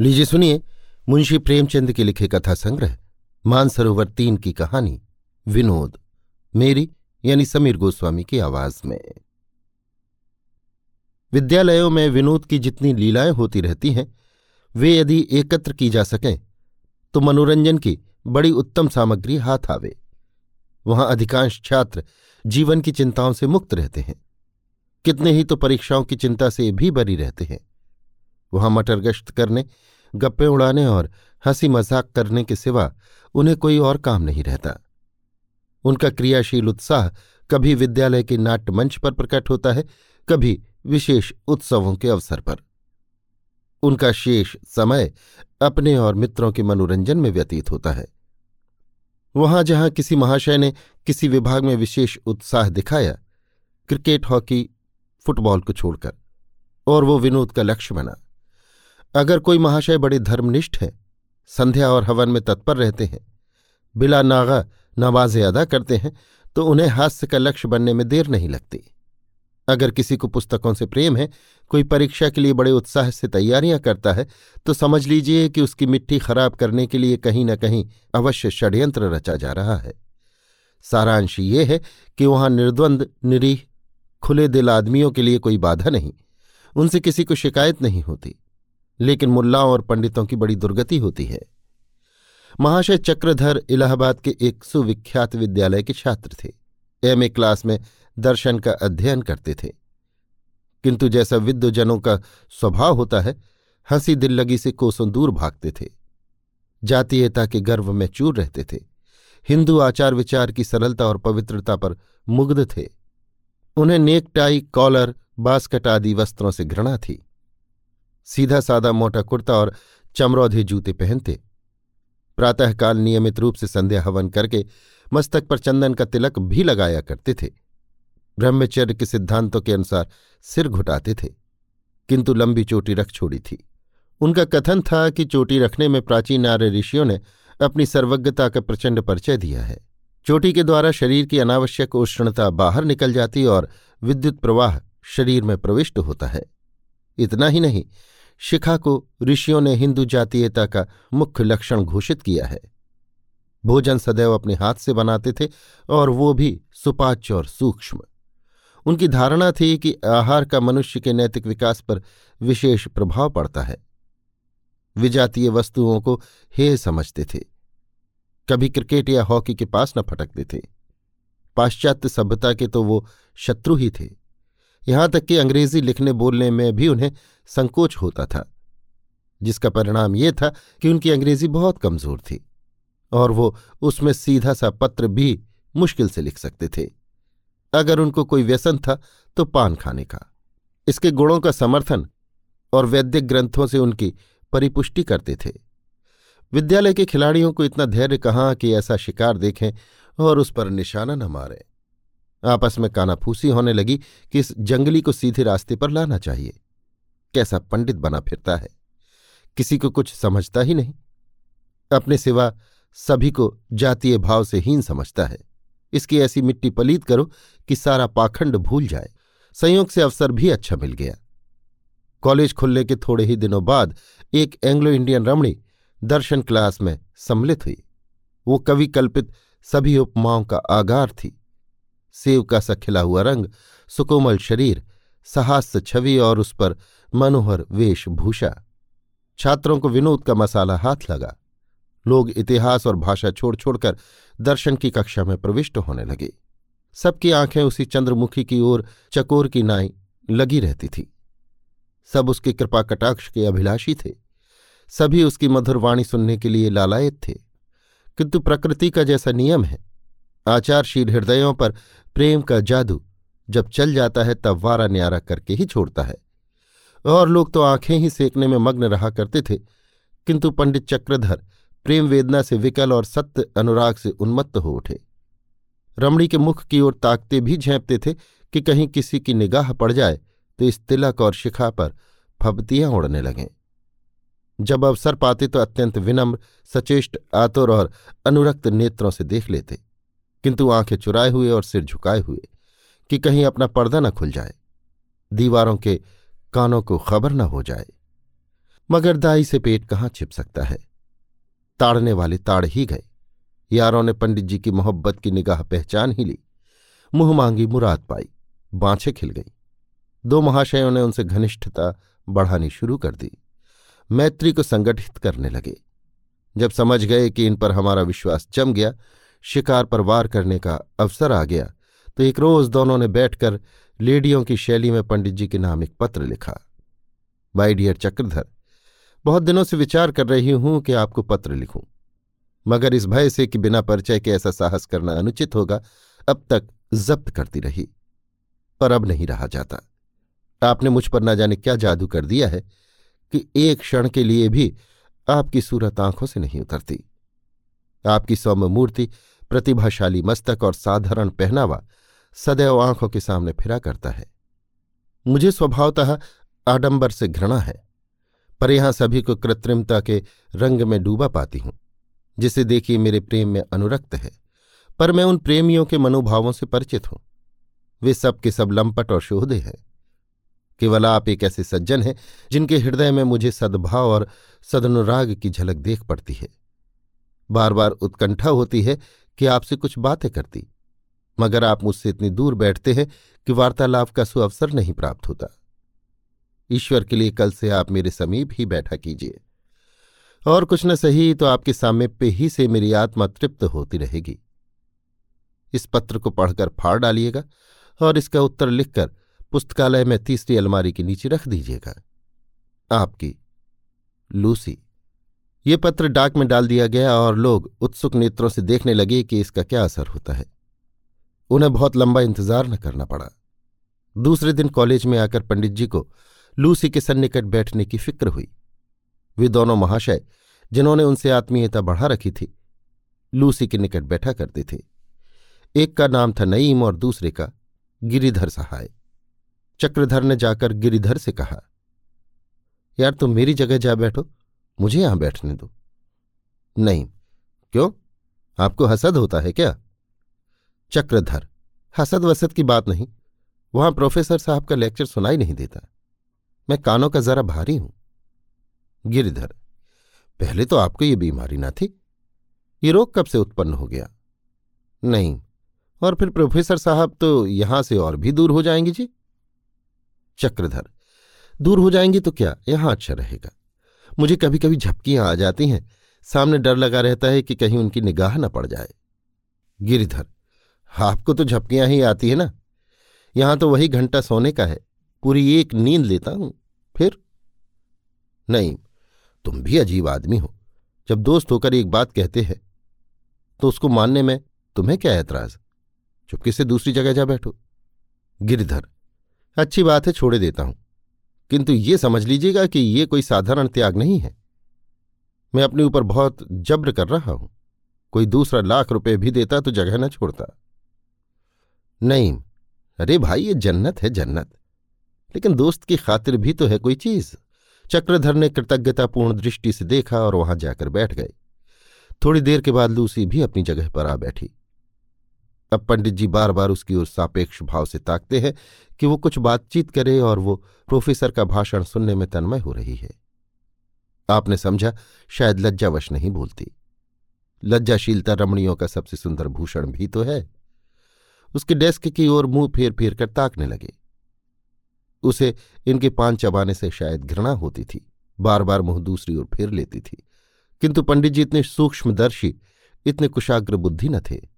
लीजिए सुनिए मुंशी प्रेमचंद के लिखे कथा संग्रह, मानसरोवर तीन की कहानी, विनोद, मेरी यानी समीर गोस्वामी की आवाज़ में। विद्यालयों में विनोद की जितनी लीलाएँ होती रहती हैं, वे यदि एकत्र की जा सकें तो मनोरंजन की बड़ी उत्तम सामग्री हाथ आवे। वहाँ अधिकांश छात्र जीवन की चिंताओं से मुक्त रहते हैं। कितने ही तो परीक्षाओं की चिंता से भी बरी रहते हैं। वहाँ मटर गश्त करने, गप्पे उड़ाने और हँसी मज़ाक करने के सिवा उन्हें कोई और काम नहीं रहता। उनका क्रियाशील उत्साह कभी विद्यालय के नाट्य मंच पर प्रकट होता है, कभी विशेष उत्सवों के अवसर पर। उनका शेष समय अपने और मित्रों के मनोरंजन में व्यतीत होता है। वहाँ जहाँ किसी महाशय ने किसी विभाग में विशेष उत्साह दिखाया, क्रिकेट, हॉकी, फुटबॉल को छोड़कर, और वो विनोद का लक्ष्य बना। अगर कोई महाशय बड़े धर्मनिष्ठ है, संध्या और हवन में तत्पर रहते हैं, बिला नागा नवाजे अदा करते हैं तो उन्हें हास्य का लक्ष्य बनने में देर नहीं लगती। अगर किसी को पुस्तकों से प्रेम है, कोई परीक्षा के लिए बड़े उत्साह से तैयारियाँ करता है तो समझ लीजिए कि उसकी मिट्टी खराब करने के लिए कहीं न कहीं अवश्य षड्यंत्र रचा जा रहा है। सारांश ये है कि वहाँ निर्द्वंद, निरीह, खुले दिल आदमियों के लिए कोई बाधा नहीं। उनसे किसी को शिकायत नहीं होती। लेकिन मुल्लाओं और पंडितों की बड़ी दुर्गति होती है। महाशय चक्रधर इलाहाबाद के एक सुविख्यात विद्यालय के छात्र थे। एमए क्लास में दर्शन का अध्ययन करते थे। किंतु जैसा विद्वजनों का स्वभाव होता है, हँसी दिल लगी से कोसों दूर भागते थे। जातीयता के गर्व में चूर रहते थे। हिंदू आचार विचार की सरलता और पवित्रता पर मुग्ध थे। उन्हें नेकटाई, कॉलर, बास्कट आदि वस्त्रों से घृणा थी। सीधा सादा मोटा कुर्ता और चमरौधे जूते पहनते। प्रातःकाल नियमित रूप से संध्या हवन करके मस्तक पर चंदन का तिलक भी लगाया करते थे। ब्रह्मचर्य के सिद्धांतों के अनुसार सिर घुटाते थे, किंतु लंबी चोटी रख छोड़ी थी। उनका कथन था कि चोटी रखने में प्राचीन आर्य ऋषियों ने अपनी सर्वज्ञता का प्रचंड परिचय दिया है। चोटी के द्वारा शरीर की अनावश्यक उष्णता बाहर निकल जाती और विद्युत प्रवाह शरीर में प्रविष्ट होता है। इतना ही नहीं शिखा को ऋषियों ने हिंदू जातीयता का मुख्य लक्षण घोषित किया है। भोजन सदैव अपने हाथ से बनाते थे और वो भी सुपाच्य और सूक्ष्म। उनकी धारणा थी कि आहार का मनुष्य के नैतिक विकास पर विशेष प्रभाव पड़ता है। विजातीय वस्तुओं को हे समझते थे। कभी क्रिकेट या हॉकी के पास न फटकते थे। पाश्चात्य सभ्यता के तो वो शत्रु ही थे। यहाँ तक कि अंग्रेज़ी लिखने बोलने में भी उन्हें संकोच होता था, जिसका परिणाम ये था कि उनकी अंग्रेज़ी बहुत कमज़ोर थी और वो उसमें सीधा सा पत्र भी मुश्किल से लिख सकते थे। अगर उनको कोई व्यसन था तो पान खाने का। इसके गुणों का समर्थन और वैद्यिक ग्रंथों से उनकी परिपुष्टि करते थे। विद्यालय के खिलाड़ियों को इतना धैर्य कहाँ कि ऐसा शिकार देखें और उस पर निशाना न मारें। आपस में कानाफूसी होने लगी कि इस जंगली को सीधे रास्ते पर लाना चाहिए। कैसा पंडित बना फिरता है। किसी को कुछ समझता ही नहीं। अपने सिवा सभी को जातीय भाव से हीन समझता है। इसकी ऐसी मिट्टी पलीत करो कि सारा पाखंड भूल जाए। संयोग से अवसर भी अच्छा मिल गया। कॉलेज खुलने के थोड़े ही दिनों बाद एक एंग्लो इंडियन रमणी दर्शन क्लास में सम्मिलित हुई। वो कवि कल्पित सभी उपमाओं का आगार थी। सेव का सा खिला हुआ रंग, सुकोमल शरीर सहास्य छवि और उस पर मनोहर वेशभूषा। छात्रों को विनोद का मसाला हाथ लगा। लोग इतिहास और भाषा छोड़ छोड़कर दर्शन की कक्षा में प्रविष्ट होने लगे। सबकी आँखें उसी चंद्रमुखी की ओर, चकोर की नाई लगी रहती थी। सब उसके कृपा कटाक्ष के अभिलाषी थे। सभी उसकी मधुर वाणी सुनने के लिए लालायत थे। किंतु प्रकृति का जैसा नियम है आचारशील हृदयों पर प्रेम का जादू जब चल जाता है, तब वारा न्यारा करके ही छोड़ता है। और लोग तो आँखें ही सेकने में मग्न रहा करते थे। किंतु पंडित चक्रधर प्रेम वेदना से विकल और सत्य अनुराग से उन्मत्त हो उठे। रमणी के मुख की ओर ताकते भी झेंपते थे कि कहीं किसी की निगाह पड़ जाए तो इस तिलक और शिखा पर फबतियाँ उड़ने लगें। जब अवसर पाते तो अत्यंत विनम्र, सचेष्ट, आतुर और अनुरक्त नेत्रों से देख लेते। किंतु आँखें चुराए हुए और सिर झुकाए हुए, कि कहीं अपना पर्दा न खुल जाए। दीवारों के कानों को खबर न हो जाए। मगर दाई से पेट कहाँ छिप सकता है? ताड़ने वाले ताड़ ही गए। यारों ने पंडित जी की मोहब्बत की निगाह पहचान ही ली। मुँह मांगी मुराद पाई। बाँछें खिल गई। दो महाशयों ने उनसे घनिष्ठता बढ़ानी शुरू कर दी। मैत्री को संगठित करने लगे। जब समझ गए कि इन पर हमारा विश्वास जम गया शिकार पर वार करने का अवसर आ गया तो एक रोज दोनों ने बैठकर लेडियों की शैली में पंडित जी के नाम एक पत्र लिखा। माई डियर चक्रधर, बहुत दिनों से विचार कर रही हूँ कि आपको पत्र लिखूं, मगर इस भय से कि बिना परिचय के ऐसा साहस करना अनुचित होगा, अब तक जब्त करती रही, पर अब नहीं रहा जाता। आपने मुझ पर न जाने क्या जादू कर दिया है कि एक क्षण के लिए भी आपकी सूरत आँखों से नहीं उतरती। आपकी सौम्य मूर्ति प्रतिभाशाली मस्तक और साधारण पहनावा सदैव आँखों के सामने फिरा करता है। मुझे स्वभावतः आडंबर से घृणा है, पर यहाँ सभी को कृत्रिमता के रंग में डूबा पाती हूँ, जिसे देखिए मेरे प्रेम में अनुरक्त है, पर मैं उन प्रेमियों के मनोभावों से परिचित हूँ। वे सब के सब लंपट और शोधे हैं। केवल आप एक ऐसे सज्जन हैं, जिनके हृदय में मुझे सद्भाव और सदनुराग की झलक देख पड़ती है। बार बार उत्कंठा होती है कि आपसे कुछ बातें करती, मगर आप मुझसे इतनी दूर बैठते हैं कि वार्तालाप का सुअवसर नहीं प्राप्त होता। ईश्वर के लिए कल से आप मेरे समीप ही बैठा कीजिए। और कुछ न सही तो आपके सामीप्य ही से मेरी आत्मा तृप्त होती रहेगी। इस पत्र को पढ़कर फाड़ डालिएगा और इसका उत्तर लिखकर पुस्तकालय में तीसरी अलमारी के नीचे रख दीजिएगा। आपकी, लूसी। ये पत्र डाक में डाल दिया गया और लोग उत्सुक नेत्रों से देखने लगे कि इसका क्या असर होता है। उन्हें बहुत लंबा इंतज़ार न करना पड़ा। दूसरे दिन कॉलेज में आकर पंडित जी को लूसी के सन्निकट बैठने की फ़िक्र हुई। वे दोनों महाशय, जिन्होंने उनसे आत्मीयता बढ़ा रखी थी, लूसी के निकट बैठा करते थे। एक का नाम था नईम और दूसरे का गिरिधर सहाय। चक्रधर ने जाकर गिरिधर से कहा, यार तुम मेरी जगह जा बैठो। मुझे यहाँ बैठने दो। नहीं। क्यों? आपको हसद होता है क्या? चक्रधर, हसद वसद की बात नहीं। वहाँ प्रोफेसर साहब का लेक्चर सुनाई नहीं देता। मैं कानों का जरा भारी हूँ। गिरिधर, पहले तो आपको ये बीमारी ना थी। ये रोग कब से उत्पन्न हो गया? नहीं। और फिर प्रोफेसर साहब तो यहाँ से और भी दूर हो जाएँगे जी। चक्रधर, दूर हो जाएँगे तो क्या? यहाँ अच्छा रहेगा। मुझे कभी कभी झपकियाँ आ जाती हैं। सामने डर लगा रहता है कि कहीं उनकी निगाह न पड़ जाए। गिरिधर, आपको तो झपकियाँ ही आती है ना? यहाँ तो वही घंटा सोने का है। पूरी एक नींद लेता हूँ, फिर? नहीं, तुम भी अजीब आदमी हो। जब दोस्त होकर एक बात कहते हैं तो उसको मानने में तुम्हें क्या ऐतराज? चुपके से दूसरी जगह जा बैठो। गिरधर, अच्छी बात है, छोड़े देता हूँ। किंतु ये समझ लीजिएगा कि ये कोई साधारण त्याग नहीं है। मैं अपने ऊपर बहुत जब्र कर रहा हूँ। कोई दूसरा लाख रुपए भी देता तो जगह न छोड़ता। नहीं, अरे भाई, ये जन्नत है, जन्नत। लेकिन दोस्त की खातिर भी तो है कोई चीज़। चक्रधर ने कृतज्ञतापूर्ण दृष्टि से देखा और वहाँ जाकर बैठ गए। थोड़ी देर के बाद लूसी भी अपनी जगह पर आ बैठी। अब पंडित जी बार बार उसकी ओर सापेक्ष भाव से ताकते हैं कि वो कुछ बातचीत करे और वो प्रोफेसर का भाषण सुनने में तन्मय हो रही है। आपने समझा, शायद लज्जावश नहीं बोलती लज्जाशीलता रमणियों का सबसे सुंदर भूषण भी तो है। उसके डेस्क की ओर मुँह फेर फेर कर ताकने लगे। उसे इनके पान चबाने से शायद घृणा होती थी। बार बार मुँह दूसरी ओर फेर लेती थी। किंतु पंडित जी इतने सूक्ष्मदर्शी, इतने कुशाग्र बुद्धि न थे।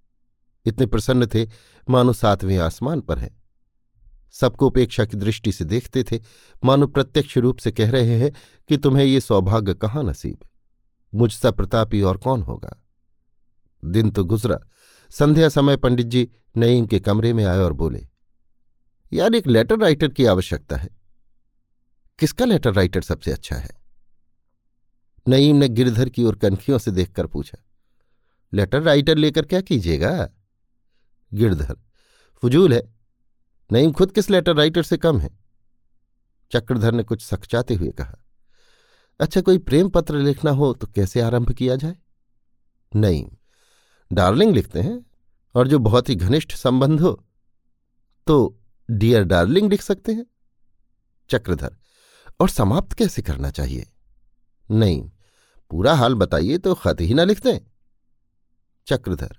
इतने प्रसन्न थे, मानो सातवें आसमान पर हैं। सबको उपेक्षा की दृष्टि से देखते थे, मानो प्रत्यक्ष रूप से कह रहे हैं कि तुम्हें ये सौभाग्य कहाँ नसीब मुझसा प्रतापी और कौन होगा? दिन तो गुजरा, संध्या समय पंडित जी नईम के कमरे में आए और बोले, यार एक लेटर राइटर की आवश्यकता है। किसका लेटर राइटर सबसे अच्छा है? नईम ने गिरधर की ओर कनखियों से देखकर पूछा, लेटर राइटर लेकर क्या कीजिएगा? गिरधर। फजूल है। नईम खुद किस लेटर राइटर से कम है? चक्रधर ने कुछ सखचाते हुए कहा अच्छा कोई प्रेम पत्र लिखना हो तो कैसे आरंभ किया जाए? नईम, डार्लिंग लिखते हैं, और जो बहुत ही घनिष्ठ संबंध हो तो डियर डार्लिंग लिख सकते हैं। चक्रधर, और समाप्त कैसे करना चाहिए? नहीं पूरा हाल बताइए तो खत ही ना लिखते चक्रधर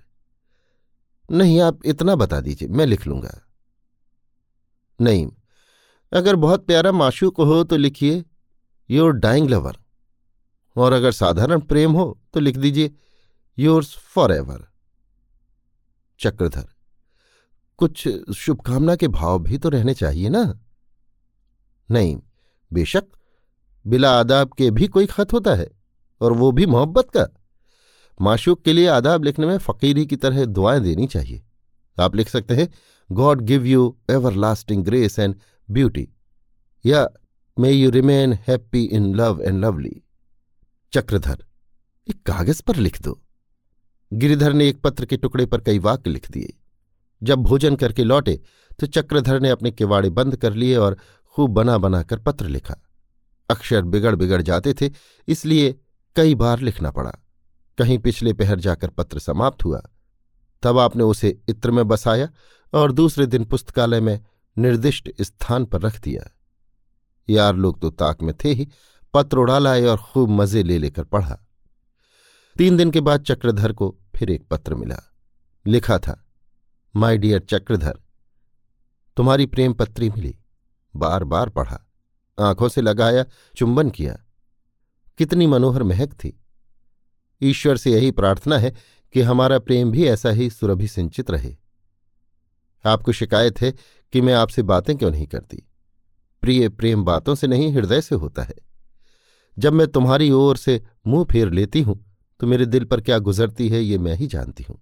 नहीं, आप इतना बता दीजिए, मैं लिख लूँगा। नहीं, अगर बहुत प्यारा माशूक हो तो लिखिए योर डाइंग लवर और अगर साधारण प्रेम हो तो लिख दीजिए योर्स फॉर एवर चक्रधर, कुछ शुभकामना के भाव भी तो रहने चाहिए ना? नहीं, बेशक, बिला आदाब के भी कोई खत होता है, और वो भी मोहब्बत का। माशूक के लिए आदाब लिखने में फ़कीरी की तरह दुआएँ देनी चाहिए। आप लिख सकते हैं God give you ever lasting grace and beauty या may you remain happy in love and lovely Chakradhar, एक कागज़ पर लिख दो। गिरिधर ने एक पत्र के टुकड़े पर कई वाक्य लिख दिए। जब भोजन करके लौटे तो चक्रधर ने अपने किवाड़े बंद कर लिए और खूब बना बनाकर पत्र लिखा। अक्षर बिगड़ बिगड़ जाते थे, इसलिए कई बार लिखना पड़ा। कहीं पिछले पहर जाकर पत्र समाप्त हुआ। तब आपने उसे इत्र में बसाया और दूसरे दिन पुस्तकालय में निर्दिष्ट स्थान पर रख दिया। यार लोग तो ताक में थे ही, पत्र उड़ा लाए और खूब मज़े ले लेकर पढ़ा। तीन दिन के बाद चक्रधर को फिर एक पत्र मिला। लिखा था माय डियर चक्रधर, तुम्हारी प्रेम पत्री मिली। बार बार पढ़ा। आँखों से लगाया, चुंबन किया। कितनी मनोहर महक थी। ईश्वर से यही प्रार्थना है कि हमारा प्रेम भी ऐसा ही सुरभि सिंचित रहे। आपको शिकायत है कि मैं आपसे बातें क्यों नहीं करती? प्रिय प्रेम बातों से नहीं, हृदय से होता है। जब मैं तुम्हारी ओर से मुँह फेर लेती हूँ तो मेरे दिल पर क्या गुजरती है ये मैं ही जानती हूँ।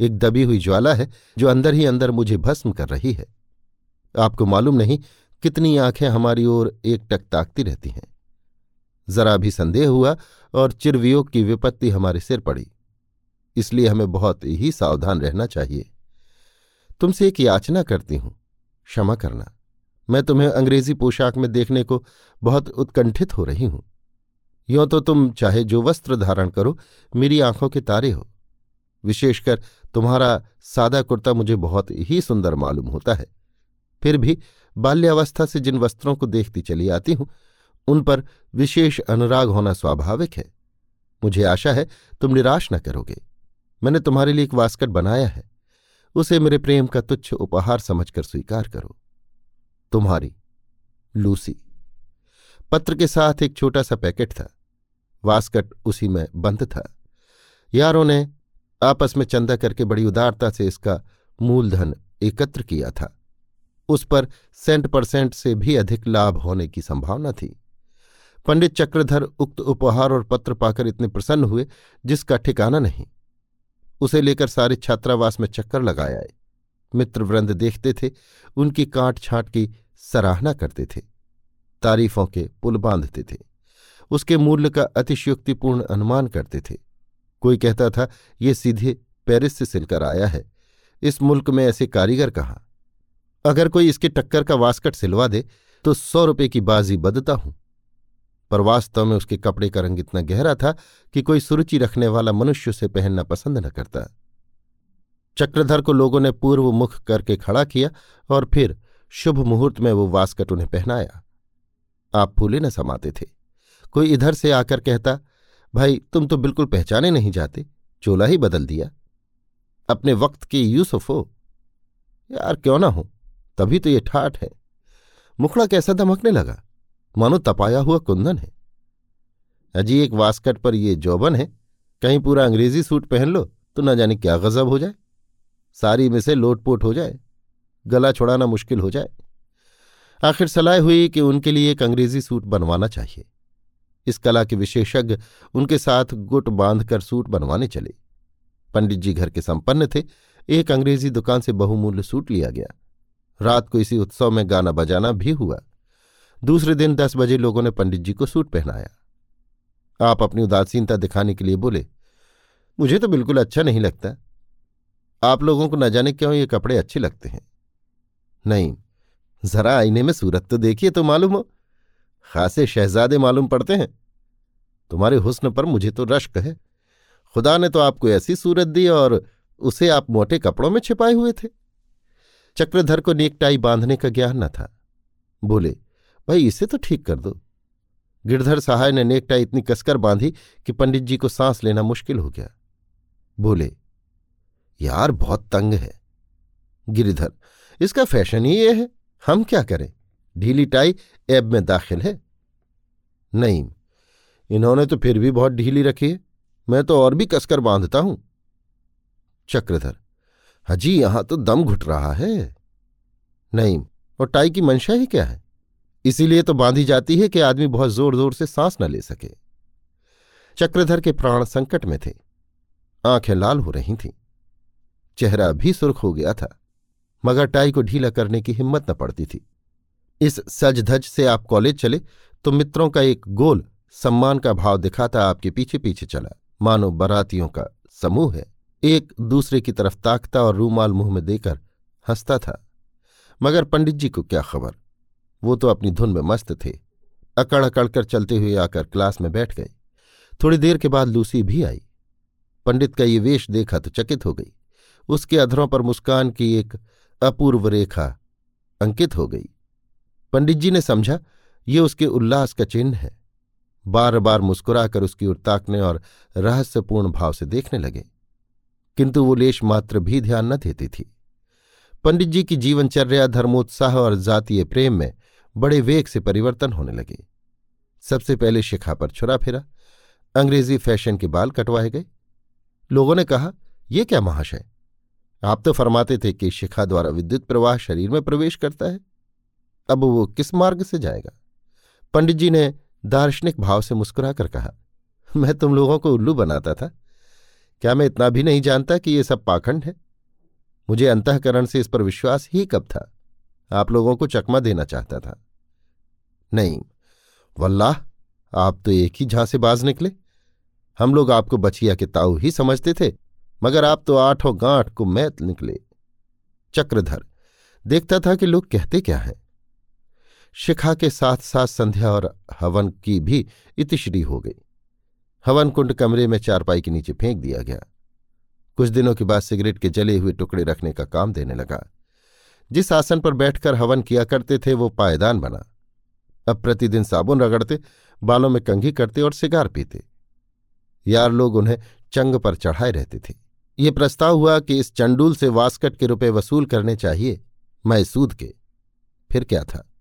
एक दबी हुई ज्वाला है, जो अंदर ही अंदर मुझे भस्म कर रही है। आपको मालूम नहीं कितनी आँखें हमारी ओर एक टक ताकती रहती हैं। जरा भी संदेह हुआ और चिरवियोग की विपत्ति हमारे सिर पड़ी। इसलिए हमें बहुत ही सावधान रहना चाहिए। तुमसे एक याचना करती हूँ। क्षमा करना। मैं तुम्हें अंग्रेज़ी पोशाक में देखने को बहुत उत्कंठित हो रही हूँ। यों तो तुम चाहे जो वस्त्र धारण करो, मेरी आँखों के तारे हो। विशेषकर तुम्हारा सादा कुर्ता मुझे बहुत ही सुंदर मालूम होता है। फिर भी बाल्यावस्था से जिन वस्त्रों को देखती चली आती हूँ उन पर विशेष अनुराग होना स्वाभाविक है। मुझे आशा है तुम निराश न करोगे। मैंने तुम्हारे लिए एक वास्कट बनाया है। उसे मेरे प्रेम का तुच्छ उपहार समझकर स्वीकार करो। तुम्हारी, लूसी। पत्र के साथ एक छोटा सा पैकेट था। वास्कट उसी में बंद था। यारों ने आपस में चंदा करके बड़ी उदारता से इसका मूलधन एकत्र किया था। उस पर सेंट परसेंट से भी अधिक लाभ होने की संभावना थी। पंडित चक्रधर उक्त उपहार और पत्र पाकर इतने प्रसन्न हुए, जिसका ठिकाना नहीं। उसे लेकर सारे छात्रावास में चक्कर लगाए आए। मित्रवृंद देखते थे, उनकी काट छाट की सराहना करते थे। तारीफों के पुल बांधते थे। उसके मूल्य का अतिशयोक्तिपूर्ण अनुमान करते थे। कोई कहता था, ये सीधे पेरिस से सिलकर आया है। इस मुल्क में ऐसे कारीगर कहाँ? अगर कोई इसके टक्कर का वास्कट सिलवा दे तो सौ रुपये की बाजी बदता हूँ। पर वास्तव में उसके कपड़े का रंग इतना गहरा था कि कोई सुरुचि रखने वाला मनुष्य उसे पहनना पसंद न करता। चक्रधर को लोगों ने पूर्व मुख करके खड़ा किया और फिर शुभ मुहूर्त में वो वास्कट उन्हें पहनाया। आप फूले न समाते थे। कोई इधर से आकर कहता, भाई, तुम तो बिल्कुल पहचाने नहीं जाते। चोला ही बदल दिया। अपने वक्त के यूसुफ हो। यार, क्यों ना हो? तभी तो ये ठाठ है। मुखड़ा कैसा धमकने लगा? मानो तपाया हुआ कुंदन है। अजी एक वास्कट पर ये जौबन है, कहीं पूरा अंग्रेज़ी सूट पहन लो तो न जाने क्या गजब हो जाए। सारी में से लोटपोट हो जाए, गला छुड़ाना मुश्किल हो जाए। आखिर सलाह हुई कि उनके लिए एक अंग्रेज़ी सूट बनवाना चाहिए। इस कला के विशेषज्ञ उनके साथ गुट बांधकर सूट बनवाने चले। पंडित जी घर के संपन्न थे, एक अंग्रेज़ी दुकान से बहुमूल्य सूट लिया गया। रात को इसी उत्सव में गाना बजाना भी हुआ। दूसरे दिन दस बजे लोगों ने पंडित जी को सूट पहनाया। आप अपनी उदासीनता दिखाने के लिए बोले, मुझे तो बिल्कुल अच्छा नहीं लगता। आप लोगों को न जाने क्यों ये कपड़े अच्छे लगते हैं? नहीं, जरा आईने में सूरत तो देखिए तो मालूम हो। खासे शहजादे मालूम पड़ते हैं। तुम्हारे हुस्न पर मुझे तो रश्क है। खुदा ने तो आपको ऐसी सूरत दी और उसे आप मोटे कपड़ों में छिपाए हुए थे। चक्रधर को नेकटाई बांधने का ज्ञान न था। बोले भाई, इसे तो ठीक कर दो। गिरधर सहाय ने नेकटाई इतनी कसकर बांधी कि पंडित जी को सांस लेना मुश्किल हो गया। बोले, यार, बहुत तंग है। गिरिधर, इसका फ़ैशन ही ये है। हम क्या करें? ढीली टाई एब में दाखिल है? नहीं, इन्होंने तो फिर भी बहुत ढीली रखी है। मैं तो और भी कसकर बांधता हूँ। चक्रधर हजी यहाँ तो दम घुट रहा है। नहीं, और टाई की मंशा ही क्या है? इसीलिए तो बांधी जाती है कि आदमी बहुत ज़ोर ज़ोर से सांस न ले सके। चक्रधर के प्राण संकट में थे। आँखें लाल हो रही थीं। चेहरा भी सुर्ख हो गया था, मगर टाई को ढीला करने की हिम्मत न पड़ती थी। इस सज धज से आप कॉलेज चले तो मित्रों का एक गोल, सम्मान का भाव दिखाता आपके पीछे पीछे चला। मानो बरातियों का समूह है। एक दूसरे की तरफ़ ताकता और रूमाल मुँह में देकर हंसता था। मगर पंडित जी को क्या खबर? वो तो अपनी धुन में मस्त थे। अकड़ अकड़ कर चलते हुए आकर क्लास में बैठ गए थोड़ी देर के बाद लूसी भी आई। पंडित का ये वेश देखा तो चकित हो गई। उसके अधरों पर मुस्कान की एक अपूर्व रेखा अंकित हो गई। पंडित जी ने समझा, ये उसके उल्लास का चिन्ह है। बार बार मुस्कुराकर उसकी ओर ताकने और रहस्यपूर्ण भाव से देखने लगे। किंतु वो लेश मात्र भी ध्यान न देती थी। पंडित जी की जीवनचर्या, धर्मोत्साह और जातीय प्रेम में बड़े वेग से परिवर्तन होने लगे। सबसे पहले शिखा पर छुरा फिरा। अंग्रेज़ी फ़ैशन के बाल कटवाए गए। लोगों ने कहा यह क्या महाशय? आप तो फरमाते थे कि शिखा द्वारा विद्युत प्रवाह शरीर में प्रवेश करता है। अब वो किस मार्ग से जाएगा? पंडित जी ने दार्शनिक भाव से मुस्कुराकर कहा, मैं तुम लोगों को उल्लू बनाता था। क्या मैं इतना भी नहीं जानता कि ये सब पाखंड है? मुझे अंतकरण से इस पर विश्वास ही कब था? आप लोगों को चकमा देना चाहता था। नहीं, वल्लाह, आप तो एक ही झांसे बाज निकले। हम लोग आपको बचिया के ताऊ ही समझते थे, मगर आप तो आठों गांठ को मैत निकले। चक्रधर, देखता था कि लोग कहते क्या हैं। शिखा के साथ साथ संध्या और हवन की भी इतिश्री हो गई। हवन कुंड कमरे में चारपाई के नीचे फेंक दिया गया। कुछ दिनों के बाद सिगरेट के जले हुए टुकड़े रखने का काम देने लगा। जिस आसन पर बैठकर हवन किया करते थे, वो पायदान बना। अब प्रतिदिन साबुन रगड़ते, बालों में कंघी करते और सिगार पीते। यार लोग उन्हें चंग पर चढ़ाए रहते थे। ये प्रस्ताव हुआ कि इस चंडूल से वास्कट के रुपए वसूल करने चाहिए, मैसूद के। फिर क्या था?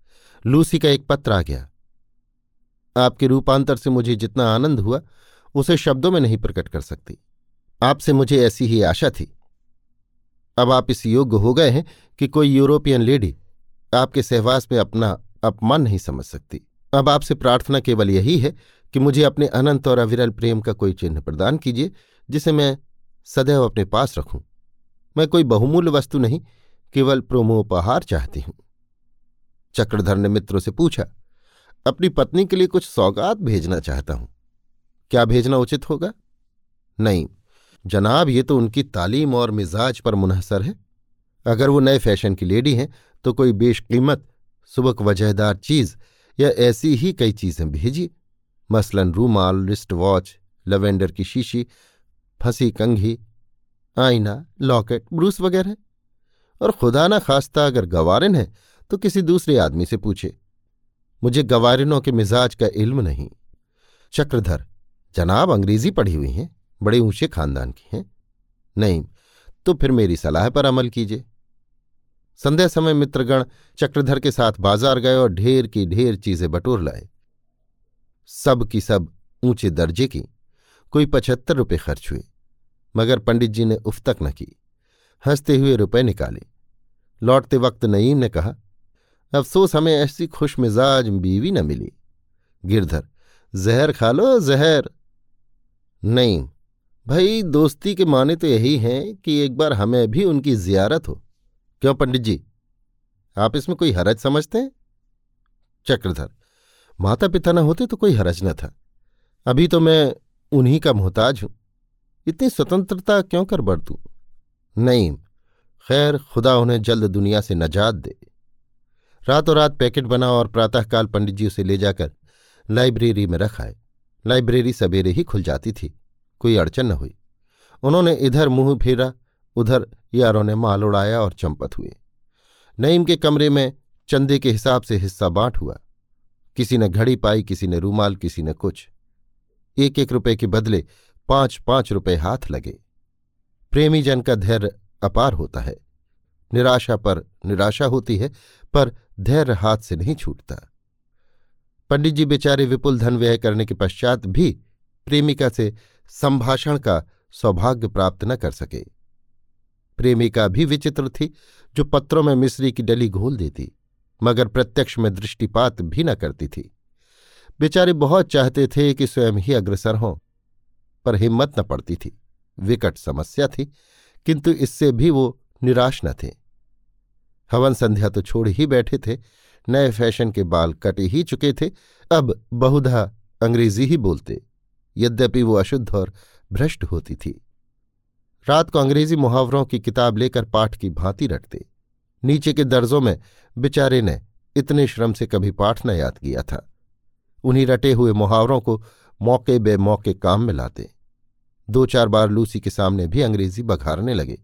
लूसी का एक पत्र आ गया। आपके रूपांतर से मुझे जितना आनंद हुआ, उसे शब्दों में नहीं प्रकट कर सकती। आपसे मुझे ऐसी ही आशा थी। अब आप इस योग्य हो गए हैं कि कोई यूरोपियन लेडी आपके सहवास में अपना अपमान नहीं समझ सकती। अब आपसे प्रार्थना केवल यही है कि मुझे अपने अनंत और अविरल प्रेम का कोई चिन्ह प्रदान कीजिए, जिसे मैं सदैव अपने पास रखूँ। मैं कोई बहुमूल्य वस्तु नहीं, केवल प्रोमोपहार चाहती हूँ। चक्रधर ने मित्रों से पूछा, अपनी पत्नी के लिए कुछ सौगात भेजना चाहता हूँ। क्या भेजना उचित होगा? नहीं जनाब, ये तो उनकी तालीम और मिजाज पर मुनहसर है। अगर वो नए फ़ैशन की लेडी हैं तो कोई बेशकीमत सुबक वजहदार चीज़ या ऐसी ही कई चीज़ें भेजिए। मसलन रूमाल रिस्ट वॉच लवेंडर की शीशी, फंसी कंघी, आईना, लॉकेट, ब्रूस वगैरह। और खुदा ना खास्ता अगर गवारिन है तो किसी दूसरे आदमी से पूछे। मुझे गवारिनों के मिजाज का इल्म नहीं। चक्रधर, जनाब अंग्रेज़ी पढ़ी हुई हैं। बड़े ऊँचे खानदान की हैं। नहीं तो फिर मेरी सलाह पर अमल कीजिए। संध्या समय मित्रगण चक्रधर के साथ बाज़ार गए और ढेर की ढेर चीज़ें बटोर लाए। सब की सब ऊँचे दर्जे की कोई पचहत्तर रुपये खर्च हुए, मगर पंडित जी ने उफ तक न की। हँसते हुए रुपए निकाले। लौटते वक्त नईम ने कहा, अफसोस हमें ऐसी खुश मिजाज बीवी न मिली। गिरधर, जहर खा लो, जहर। नहीं भाई, दोस्ती के माने तो यही हैं कि एक बार हमें भी उनकी जियारत हो। क्यों, पंडित जी? आप इसमें कोई हरज समझते हैं? चक्रधर माता पिता न होते तो कोई हरज न था। अभी तो मैं उन्हीं का मोहताज हूँ। इतनी स्वतंत्रता क्यों कर बरतूं? नहीं, खैर, खुदा उन्हें जल्द दुनिया से नजात दे। रातों रात पैकेट बना और प्रातःकाल पंडित जी उसे ले जाकर लाइब्रेरी में रखाए लाइब्रेरी सवेरे ही खुल जाती थी। कोई अड़चन न हुई। उन्होंने इधर मुँह फेरा, उधर यारों ने माल उड़ाया और चंपत हुए। नईम के कमरे में चंदे के हिसाब से हिस्सा बांट हुआ। किसी ने घड़ी पाई, किसी ने रूमाल, किसी ने कुछ। एक एक रुपए के बदले पाँच पाँच रुपए हाथ लगे। प्रेमी जन का धैर्य अपार होता है। निराशा पर निराशा होती है, पर धैर्य हाथ से नहीं छूटता। पंडित जी बेचारे विपुल धन व्यय करने के पश्चात भी प्रेमिका से संभाषण का सौभाग्य प्राप्त न कर सके। प्रेमिका भी विचित्र थी, जो पत्रों में मिश्री की डली घोल देती, मगर प्रत्यक्ष में दृष्टिपात भी न करती थी। बेचारे बहुत चाहते थे कि स्वयं ही अग्रसर हों, पर हिम्मत न पड़ती थी। विकट समस्या थी, किंतु इससे भी वो निराश न थे। हवन संध्या तो छोड़ ही बैठे थे, नए फ़ैशन के बाल कटे ही चुके थे, अब बहुधा अंग्रेज़ी ही बोलते। यद्यपि वो अशुद्ध और भ्रष्ट होती थी। रात को अंग्रेज़ी मुहावरों की किताब लेकर पाठ की भांति रटते। नीचे के दर्जों में बेचारे ने इतने श्रम से कभी पाठ न याद किया था। उन्हीं रटे हुए मुहावरों को मौके बे मौके काम में लाते। दो चार बार लूसी के सामने भी अंग्रेज़ी बघारने लगे,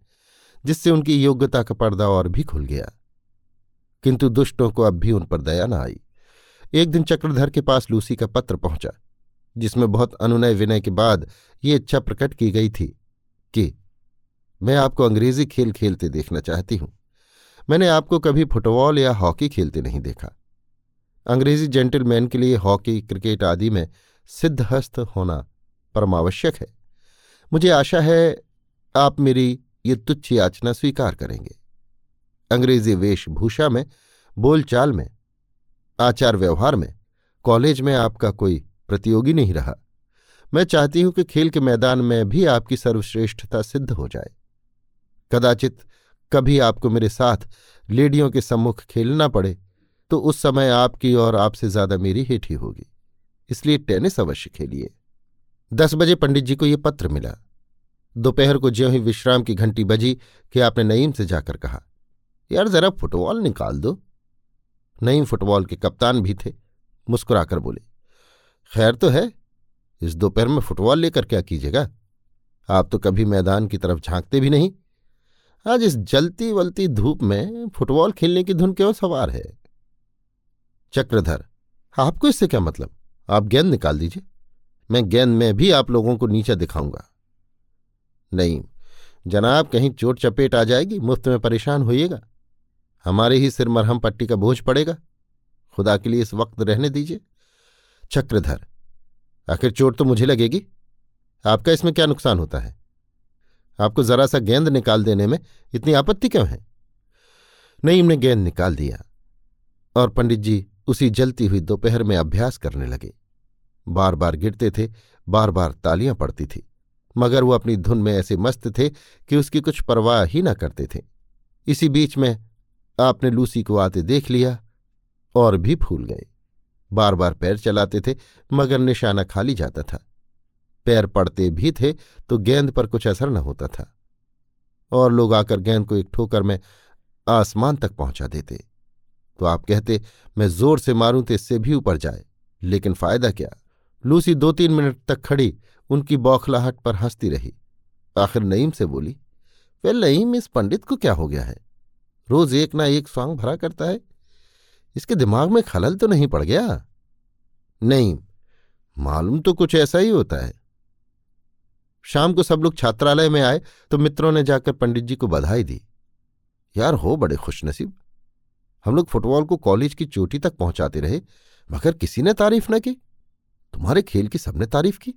जिससे उनकी योग्यता का पर्दा और भी खुल गया। किंतु दुष्टों को अब भी उन पर दया न आई। एक दिन चक्रधर के पास लूसी का पत्र पहुँचा। जिसमें बहुत अनुनय विनय के बाद ये इच्छा प्रकट की गई थी कि मैं आपको अंग्रेज़ी खेल खेलते देखना चाहती हूँ। मैंने आपको कभी फुटबॉल या हॉकी खेलते नहीं देखा। अंग्रेज़ी जेंटलमैन के लिए हॉकी, क्रिकेट आदि में सिद्धहस्त होना परमावश्यक है। मुझे आशा है आप मेरी ये तुच्छ याचना स्वीकार करेंगे। अंग्रेज़ी वेशभूषा में, बोलचाल में, आचार व्यवहार में, कॉलेज में आपका कोई प्रतियोगी नहीं रहा। मैं चाहती हूँ कि खेल के मैदान में भी आपकी सर्वश्रेष्ठता सिद्ध हो जाए। कदाचित कभी आपको मेरे साथ लेडियों के सम्मुख खेलना पड़े तो उस समय आपकी और आपसे ज़्यादा मेरी हेठी होगी। इसलिए टेनिस अवश्य खेलिए। दस बजे पंडित जी को ये पत्र मिला। दोपहर को ज्यों ही विश्राम की घंटी बजी कि आपने नईम से जाकर कहा, यार जरा फुटबॉल निकाल दो। नईम फुटबॉल के कप्तान भी थे, मुस्कुराकर बोले खैर तो है, इस दोपहर में फुटबॉल लेकर क्या कीजिएगा? आप तो कभी मैदान की तरफ़ झांकते भी नहीं। आज इस जलती वलती धूप में फुटबॉल खेलने की धुन क्यों सवार है। चक्रधर, आपको इससे क्या मतलब? आप गेंद निकाल दीजिए। मैं गेंद में भी आप लोगों को नीचा दिखाऊँगा। नहीं, जनाब, कहीं चोट चपेट आ जाएगी, मुफ़्त में परेशान होइएगा। हमारे ही सिर मरहम पट्टी का बोझ पड़ेगा। खुदा के लिए इस वक्त रहने दीजिए। चक्रधर। आखिर चोट तो मुझे लगेगी। आपका इसमें क्या नुकसान होता है? आपको जरा सा गेंद निकाल देने में इतनी आपत्ति क्यों है? नईम ने गेंद निकाल दिया। और पंडित जी उसी जलती हुई दोपहर में अभ्यास करने लगे। बार बार गिरते थे बार बार तालियाँ पड़ती थी। मगर वो अपनी धुन में ऐसे मस्त थे कि उसकी कुछ परवाह ही न करते थे। इसी बीच में आपने लूसी को आते देख लिया और भी फूल गए। बार बार पैर चलाते थे, मगर निशाना खाली जाता था। पैर पड़ते भी थे तो गेंद पर कुछ असर न होता था। और लोग आकर गेंद को एक ठोकर में आसमान तक पहुँचा देते। तो आप कहते, मैं ज़ोर से मारूं तो इससे भी ऊपर जाए, लेकिन फ़ायदा क्या? लूसी दो तीन मिनट तक खड़ी, उनकी बौखलाहट पर हंसती रही। आखिर नईम से बोली वे नईम, इस पंडित को क्या हो गया है? रोज एक ना एक स्वांग भरा करता है। इसके दिमाग में खलल तो नहीं पड़ गया? नहीं, मालूम तो कुछ ऐसा ही होता है। शाम को सब लोग छात्रालय में आए तो मित्रों ने जाकर पंडित जी को बधाई दी। यार हो बड़े खुशनसीब। हम लोग फुटबॉल को कॉलेज की चोटी तक पहुंचाते रहे, मगर किसी ने तारीफ़ न की। तुम्हारे खेल की सबने तारीफ़ की,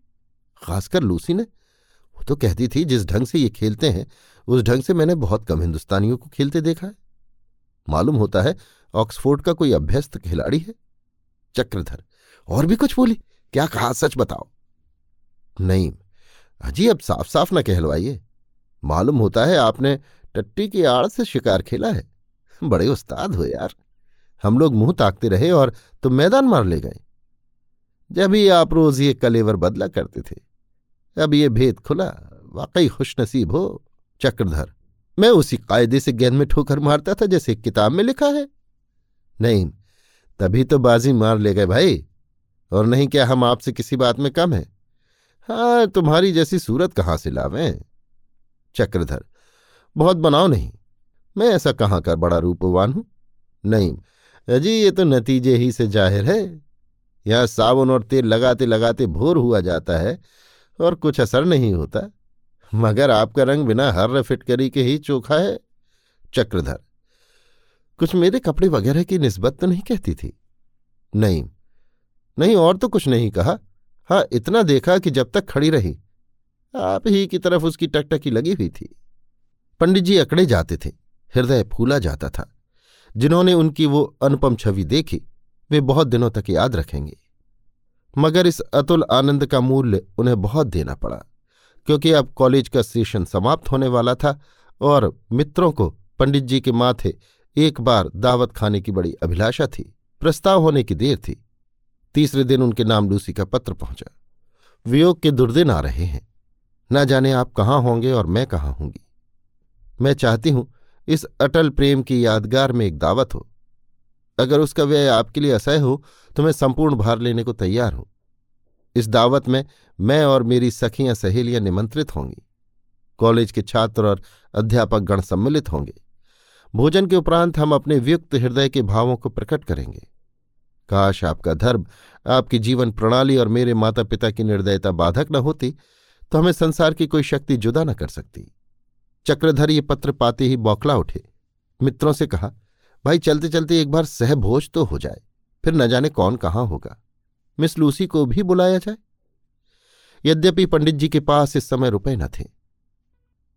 खासकर लूसी ने। वो तो कहती थी, जिस ढंग से ये खेलते हैं, उस ढंग से मैंने बहुत कम हिंदुस्तानियों को खेलते देखा है। मालूम होता है ऑक्सफोर्ड का कोई अभ्यस्त खिलाड़ी है। चक्रधर, और भी कुछ बोली? क्या कहा, सच बताओ? नहीं अजी अब साफ़ साफ़ न कहलवाइए। मालूम होता है आपने टट्टी की आड़ से शिकार खेला है। बड़े उस्ताद हो यार। हम लोग मुँह ताकते रहे और तुम मैदान मार ले गए। जब ही आप रोज ये कलेवर बदला करते थे, अब ये भेद खुला, वाकई खुशनसीब हो, चक्रधर। मैं उसी कायदे से गेंद में ठोकर मारता था जैसे किताब में लिखा है। नहीं, तभी तो बाजी मार ले गए भाई। और नहीं, क्या हम आपसे किसी बात में कम है? हाँ तुम्हारी जैसी सूरत कहाँ से लावें? चक्रधर, बहुत बनाओ नहीं। मैं ऐसा कहाँ कर बड़ा रूपवान हूँ? नहीं अजी ये तो नतीजे ही से ज़ाहिर है। यहाँ साबुन और तेल लगाते लगाते भोर हुआ जाता है और कुछ असर नहीं होता। मगर आपका रंग बिना हर फिटकरी के ही चोखा है। चक्रधर, कुछ मेरे कपड़े वगैरह की निस्बत तो नहीं कहती थी? नहीं नहीं, और तो कुछ नहीं कहा। हाँ इतना देखा कि जब तक खड़ी रही, आप ही की तरफ़ उसकी टकटकी लगी हुई थी। पंडित जी अकड़े जाते थे, हृदय फूला जाता था। जिन्होंने उनकी वो अनुपम छवि देखी, वे बहुत दिनों तक याद रखेंगे। मगर इस अतुल आनंद का मूल्य उन्हें बहुत देना पड़ा। क्योंकि अब कॉलेज का सेशन समाप्त होने वाला था और मित्रों को पंडित जी के माथे एक बार दावत खाने की बड़ी अभिलाषा थी। प्रस्ताव होने की देर थी। तीसरे दिन उनके नाम लूसी का पत्र पहुँचा। वियोग के दुर्दिन आ रहे हैं। न जाने आप कहाँ होंगे और मैं कहाँ होंगी। मैं चाहती हूँ इस अटल प्रेम की यादगार में एक दावत हो। अगर उसका व्यय आपके लिए असह्य हो तो मैं संपूर्ण भार लेने को तैयार हूँ। इस दावत में मैं और मेरी सखियाँ सहेलियाँ निमंत्रित होंगी। कॉलेज के छात्र और अध्यापक गण सम्मिलित होंगे। भोजन के उपरांत हम अपने व्युक्त हृदय के भावों को प्रकट करेंगे। काश आपका धर्म, आपकी जीवन प्रणाली और मेरे माता पिता की निर्दयता बाधक न होती तो हमें संसार की कोई शक्ति जुदा न कर सकती। चक्रधर ये पत्र पाते ही बौखला उठे। मित्रों से कहा, भाई चलते चलते एक बार सहभोज तो हो जाए, फिर न जाने कौन कहाँ होगा। मिस लूसी को भी बुलाया जाए। यद्यपि पंडित जी के पास इस समय रुपए न थे।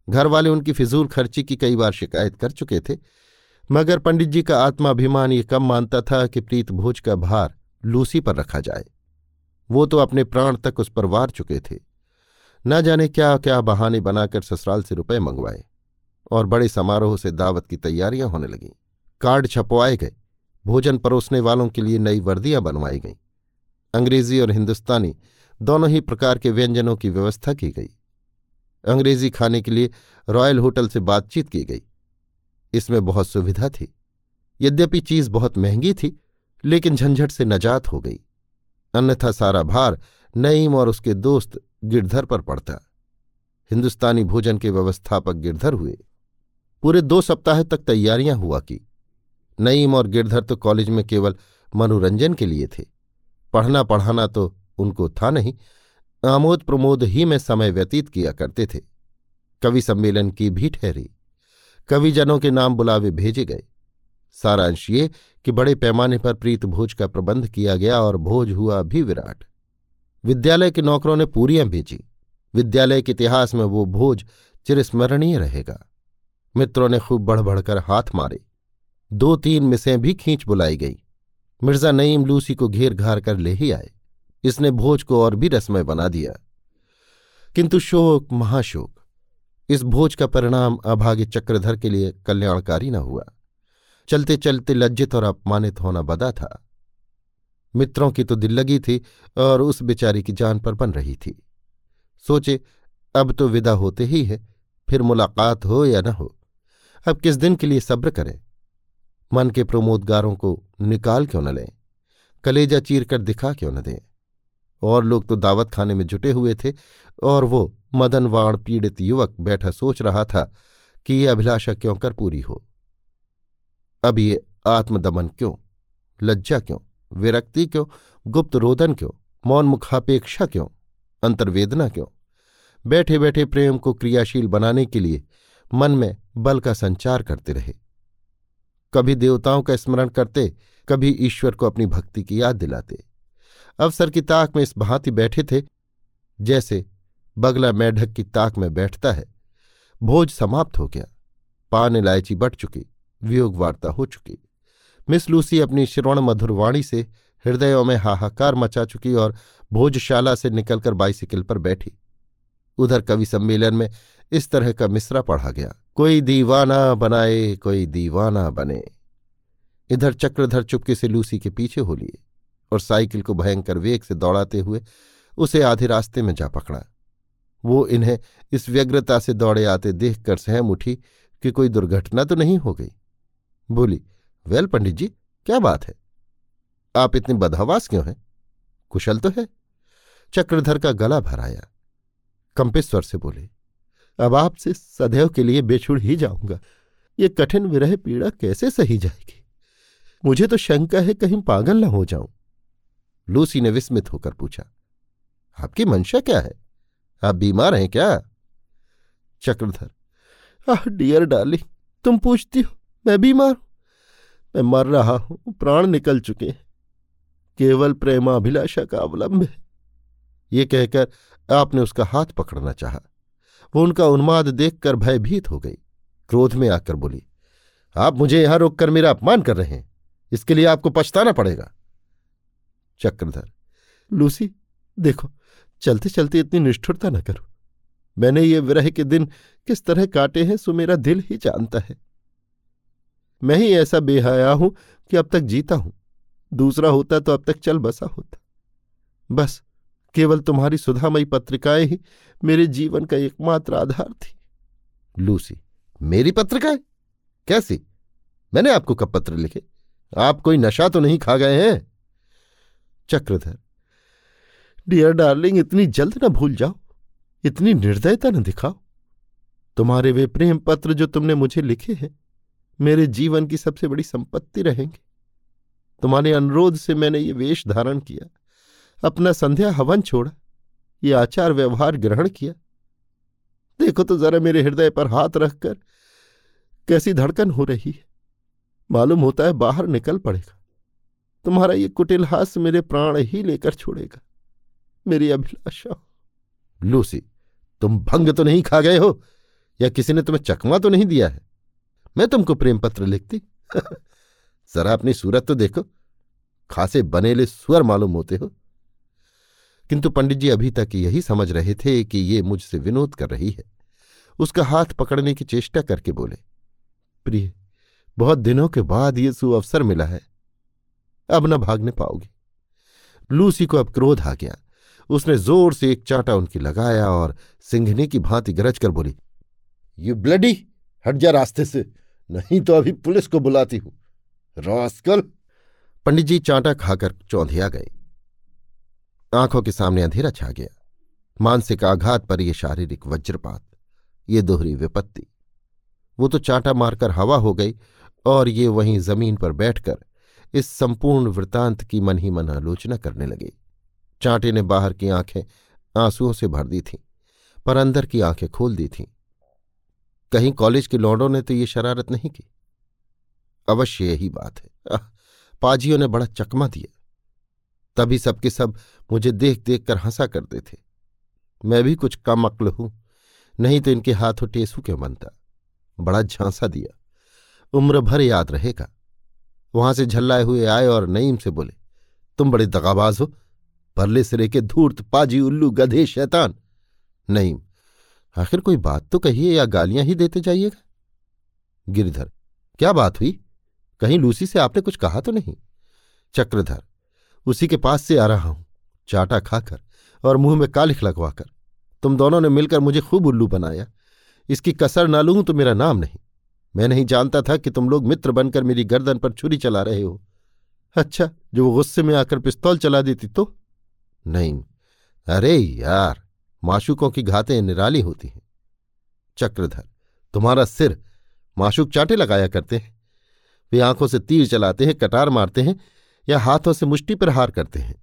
घर वाले उनकी फिजूल खर्ची की कई बार शिकायत कर चुके थे, मगर पंडित जी का आत्माभिमान ये कम मानता था कि प्रीत भोज का भार लूसी पर रखा जाए। वो तो अपने प्राण तक उस पर वार चुके थे। न जाने क्या क्या बहाने बनाकर ससुराल से रुपए मंगवाए, और बड़े समारोह से दावत की तैयारियाँ होने लगीं। कार्ड छपवाए गए, भोजन परोसने वालों के लिए नई वर्दियाँ बनवाई गईं। अंग्रेज़ी और हिंदुस्तानी दोनों ही प्रकार के व्यंजनों की व्यवस्था की गई। अंग्रेज़ी खाने के लिए रॉयल होटल से बातचीत की गई। इसमें बहुत सुविधा थी। यद्यपि चीज़ बहुत महँगी थी, लेकिन झंझट से नजात हो गई। अन्यथा सारा भार नईम और उसके दोस्त गिरधर पर पड़ता। हिंदुस्तानी भोजन के व्यवस्थापक गिरधर हुए। पूरे दो सप्ताह तक तैयारियाँ हुआ की। नईम और गिरधर तो कॉलेज में केवल मनोरंजन के लिए थे। पढ़ना पढ़ाना तो उनको था नहीं। आमोद प्रमोद ही में समय व्यतीत किया करते थे। कवि सम्मेलन की भी ठहरी। कविजनों के नाम बुलावे भेजे गए। सारांश ये कि बड़े पैमाने पर प्रीत भोज का प्रबंध किया गया और भोज हुआ भी विराट। विद्यालय के नौकरों ने पूरियाँ भेजी। विद्यालय के इतिहास में वो भोज चिरस्मरणीय रहेगा। मित्रों ने खूब बढ़ बढ़कर हाथ मारे। दो तीन मिसें भी खींच बुलाई गई। मिर्ज़ा नईम लूसी को घेर घार कर ले ही आए। इसने भोज को और भी रसमय बना दिया। किंतु शोक, महाशोक, इस भोज का परिणाम अभागे चक्रधर के लिए कल्याणकारी न हुआ। चलते चलते लज्जित और अपमानित होना बदा था। मित्रों की तो दिल लगी थी और उस बेचारी की जान पर बन रही थी। सोचे, अब तो विदा होते ही है, फिर मुलाकात हो या न हो, अब किस दिन के लिए सब्र करें? मन के प्रमोदगारों को निकाल क्यों न लें? कलेजा चीर कर दिखा क्यों न दें? और लोग तो दावत खाने में जुटे हुए थे, और वो मदनवाण पीड़ित युवक बैठा सोच रहा था कि ये अभिलाषा क्यों कर पूरी हो? अब ये आत्मदमन क्यों? लज्जा क्यों? विरक्ति क्यों? गुप्त रोदन क्यों? मौन मुखापेक्षा क्यों? अंतर्वेदना क्यों? बैठे बैठे प्रेम को क्रियाशील बनाने के लिए मन में बल का संचार करते रहे। कभी देवताओं का स्मरण करते, कभी ईश्वर को अपनी भक्ति की याद दिलाते। अवसर की ताक में इस भांति बैठे थे, जैसे बगला मेढक की ताक में बैठता है। भोज समाप्त हो गया। पान इलायची बट चुकी, वियोग वार्ता हो चुकी। मिस लूसी अपनी श्रवण मधुरवाणी से हृदयों में हाहाकार मचा चुकी और भोजशाला से निकलकर बाइसिकल पर बैठी। उधर कवि सम्मेलन में इस तरह का मिसरा पढ़ा गया। कोई दीवाना बनाए, कोई दीवाना बने। इधर चक्रधर चुपके से लूसी के पीछे हो लिए और साइकिल को भयंकर वेग से दौड़ाते हुए उसे आधे रास्ते में जा पकड़ा। वो इन्हें इस व्यग्रता से दौड़े आते देखकर सहम उठी कि कोई दुर्घटना तो नहीं हो गई। बोली, वेल पंडित जी, क्या बात है? आप इतने बदहवास क्यों हैं? कुशल तो है। चक्रधर का गला भराया कंपेश्वर से बोले अब आपसे सदैव के लिए बेछुड़ ही जाऊँगा। ये कठिन विरह पीड़ा कैसे सही जाएगी? मुझे तो शंका है कहीं पागल न हो जाऊँ। लूसी ने विस्मित होकर पूछा, आपकी मंशा क्या है? आप बीमार हैं क्या? चक्रधर, आह, डियर डार्लिंग, तुम पूछती हो, मैं बीमार हूँ। मैं मर रहा हूँ, प्राण निकल चुके हैं। केवल प्रेमाभिलाषा का अवलंब है। ये कहकर आपने उसका हाथ पकड़ना चाहा। वो उनका उन्माद देखकर भयभीत हो गई। क्रोध में आकर बोली, आप मुझे यहाँ रोककर मेरा अपमान कर रहे हैं। इसके लिए आपको पछताना पड़ेगा। चक्रधर, लूसी, देखो चलते चलते इतनी निष्ठुरता न करो। मैंने ये विरह के दिन किस तरह काटे हैं सो मेरा दिल ही जानता है। मैं ही ऐसा बेहया हूँ कि अब तक जीता हूँ। दूसरा होता तो अब तक चल बसा होता। बस केवल तुम्हारी सुधामयी पत्रिकाएँ ही मेरे जीवन का एकमात्र आधार थी। लूसी, मेरी पत्रिकाएँ? कैसी? मैंने आपको कब पत्र लिखे? आप कोई नशा तो नहीं खा गए हैं? चक्रधर, डियर डार्लिंग, इतनी जल्द न भूल जाओ। इतनी निर्दयता न दिखाओ। तुम्हारे वे प्रेम पत्र जो तुमने मुझे लिखे हैं, मेरे जीवन की सबसे बड़ी संपत्ति रहेंगे। तुम्हारे अनुरोध से मैंने ये वेश धारण किया। अपना संध्या हवन छोड़ा, ये आचार व्यवहार ग्रहण किया। देखो तो जरा मेरे हृदय पर हाथ रखकर कैसी धड़कन हो रही है। मालूम होता है बाहर निकल पड़ेगा। तुम्हारा ये कुटिल हास्य मेरे प्राण ही लेकर छोड़ेगा। मेरी अभिलाषा। लूसी, तुम भंग तो नहीं खा गए हो, या किसी ने तुम्हें चकमा तो नहीं दिया है? मैं तुमको प्रेम पत्र लिखती। जरा अपनी सूरत तो देखो। खासे बनेले स्वर मालूम होते हो। किंतु पंडित जी अभी तक यही समझ रहे थे कि ये मुझसे विनोद कर रही है। उसका हाथ पकड़ने की चेष्टा करके बोले, प्रिय, बहुत दिनों के बाद ये सुअवसर मिला है। अब न भागने पाओगी। लूसी को अब क्रोध आ गया। उसने ज़ोर से एक चांटा उनकी लगाया और सिंघने की भांति गरज कर बोली, यू ब्लडी हट जा रास्ते से, नहीं तो अभी पुलिस को बुलाती हूँ। रास्कल! पंडित जी चांटा खाकर चौंधिया गए। आँखों के सामने अंधेरा छा गया। मानसिक आघात पर यह शारीरिक वज्रपात ये दोहरी विपत्ति। वो तो चांटा मारकर हवा हो गई और ये वहीं ज़मीन पर बैठकर इस संपूर्ण वृतांत की मन ही मन आलोचना करने लगे। चांटे ने बाहर की आँखें आंसुओं से भर दी थीं, पर अंदर की आँखें खोल दी थीं। कहीं कॉलेज के लौंडों ने तो ये शरारत नहीं की? अवश्य यही बात है। पाजियों ने बड़ा चकमा दिया। तभी सबके सब मुझे देख देख कर हंसा करते थे। मैं भी कुछ कम अक्ल हूँ, नहीं तो इनके हाथों टेसू क्यों बनता? बड़ा झांसा दिया। उम्र भर याद रहेगा। वहाँ से झल्लाए हुए आए और नईम से बोले, तुम बड़े दगाबाज हो। परले सिरे के धूर्त, पाजी, उल्लू, गधे, शैतान। नईम, आखिर कोई बात तो कहिए या गालियाँ ही देते जाइएगा? गिरधर, क्या बात हुई? कहीं लूसी से आपने कुछ कहा तो नहीं? चक्रधर उसी के पास से आ रहा हूँ। चाटा खाकर और मुँह में कालिख लगवाकर। तुम दोनों ने मिलकर मुझे खूब उल्लू बनाया। इसकी कसर ना लूँ तो मेरा नाम नहीं। मैं नहीं जानता था कि तुम लोग मित्र बनकर मेरी गर्दन पर छुरी चला रहे हो। अच्छा जो वो गुस्से में आकर पिस्तौल चला देती तो? नहीं। अरे यार, माशुकों की घातें निराली होती हैं। चक्रधर, तुम्हारा सिर, माशुक चाटे लगाया करते हैं। वे आँखों से तीर चलाते हैं, कटार मारते हैं। या हाथों से मुष्टि प्रहार करते हैं।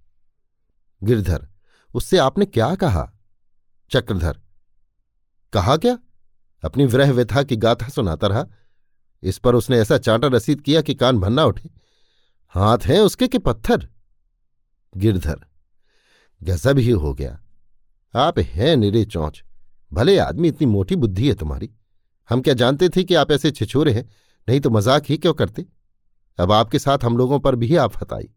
गिरधर, उससे आपने क्या कहा? चक्रधर, कहा क्या? अपनी विरह व्यथा की गाथा सुनाता रहा। इस पर उसने ऐसा चांटा रसीद किया कि कान भन्ना उठे। हाथ हैं उसके के पत्थर? गिरधर, गजब ही हो गया। आप हैं निरे चौंच। भले आदमी इतनी मोटी बुद्धि है तुम्हारी। हम क्या जानते थे कि आप ऐसे छिछोरे हैं? नहीं तो मज़ाक ही क्यों करते? अब आपके साथ हम लोगों पर भी आफत आई।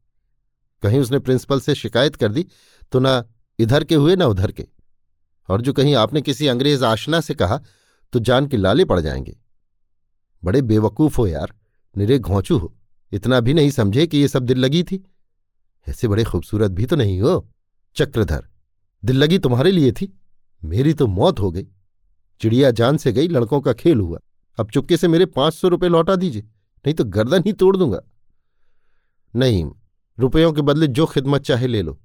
कहीं उसने प्रिंसिपल से शिकायत कर दी तो ना इधर के हुए, ना उधर के। और जो कहीं आपने किसी अंग्रेज़ आशना से कहा तो जान के लाले पड़ जाएँगे। बड़े बेवकूफ़ हो यार, निरे घोंचू हो। इतना भी नहीं समझे कि ये सब दिल लगी थी। ऐसे बड़े खूबसूरत भी तो नहीं हो, चक्रधर। दिल लगी तुम्हारे लिए थी। मेरी तो मौत हो गई। चिड़िया जान से गई, लड़कों का खेल हुआ। अब चुपके से मेरे पाँच सौ रुपये लौटा दीजिए। नहीं तो गर्दन ही तोड़ दूँगा। नहीं, रुपयों के बदले जो खिदमत चाहे ले लो।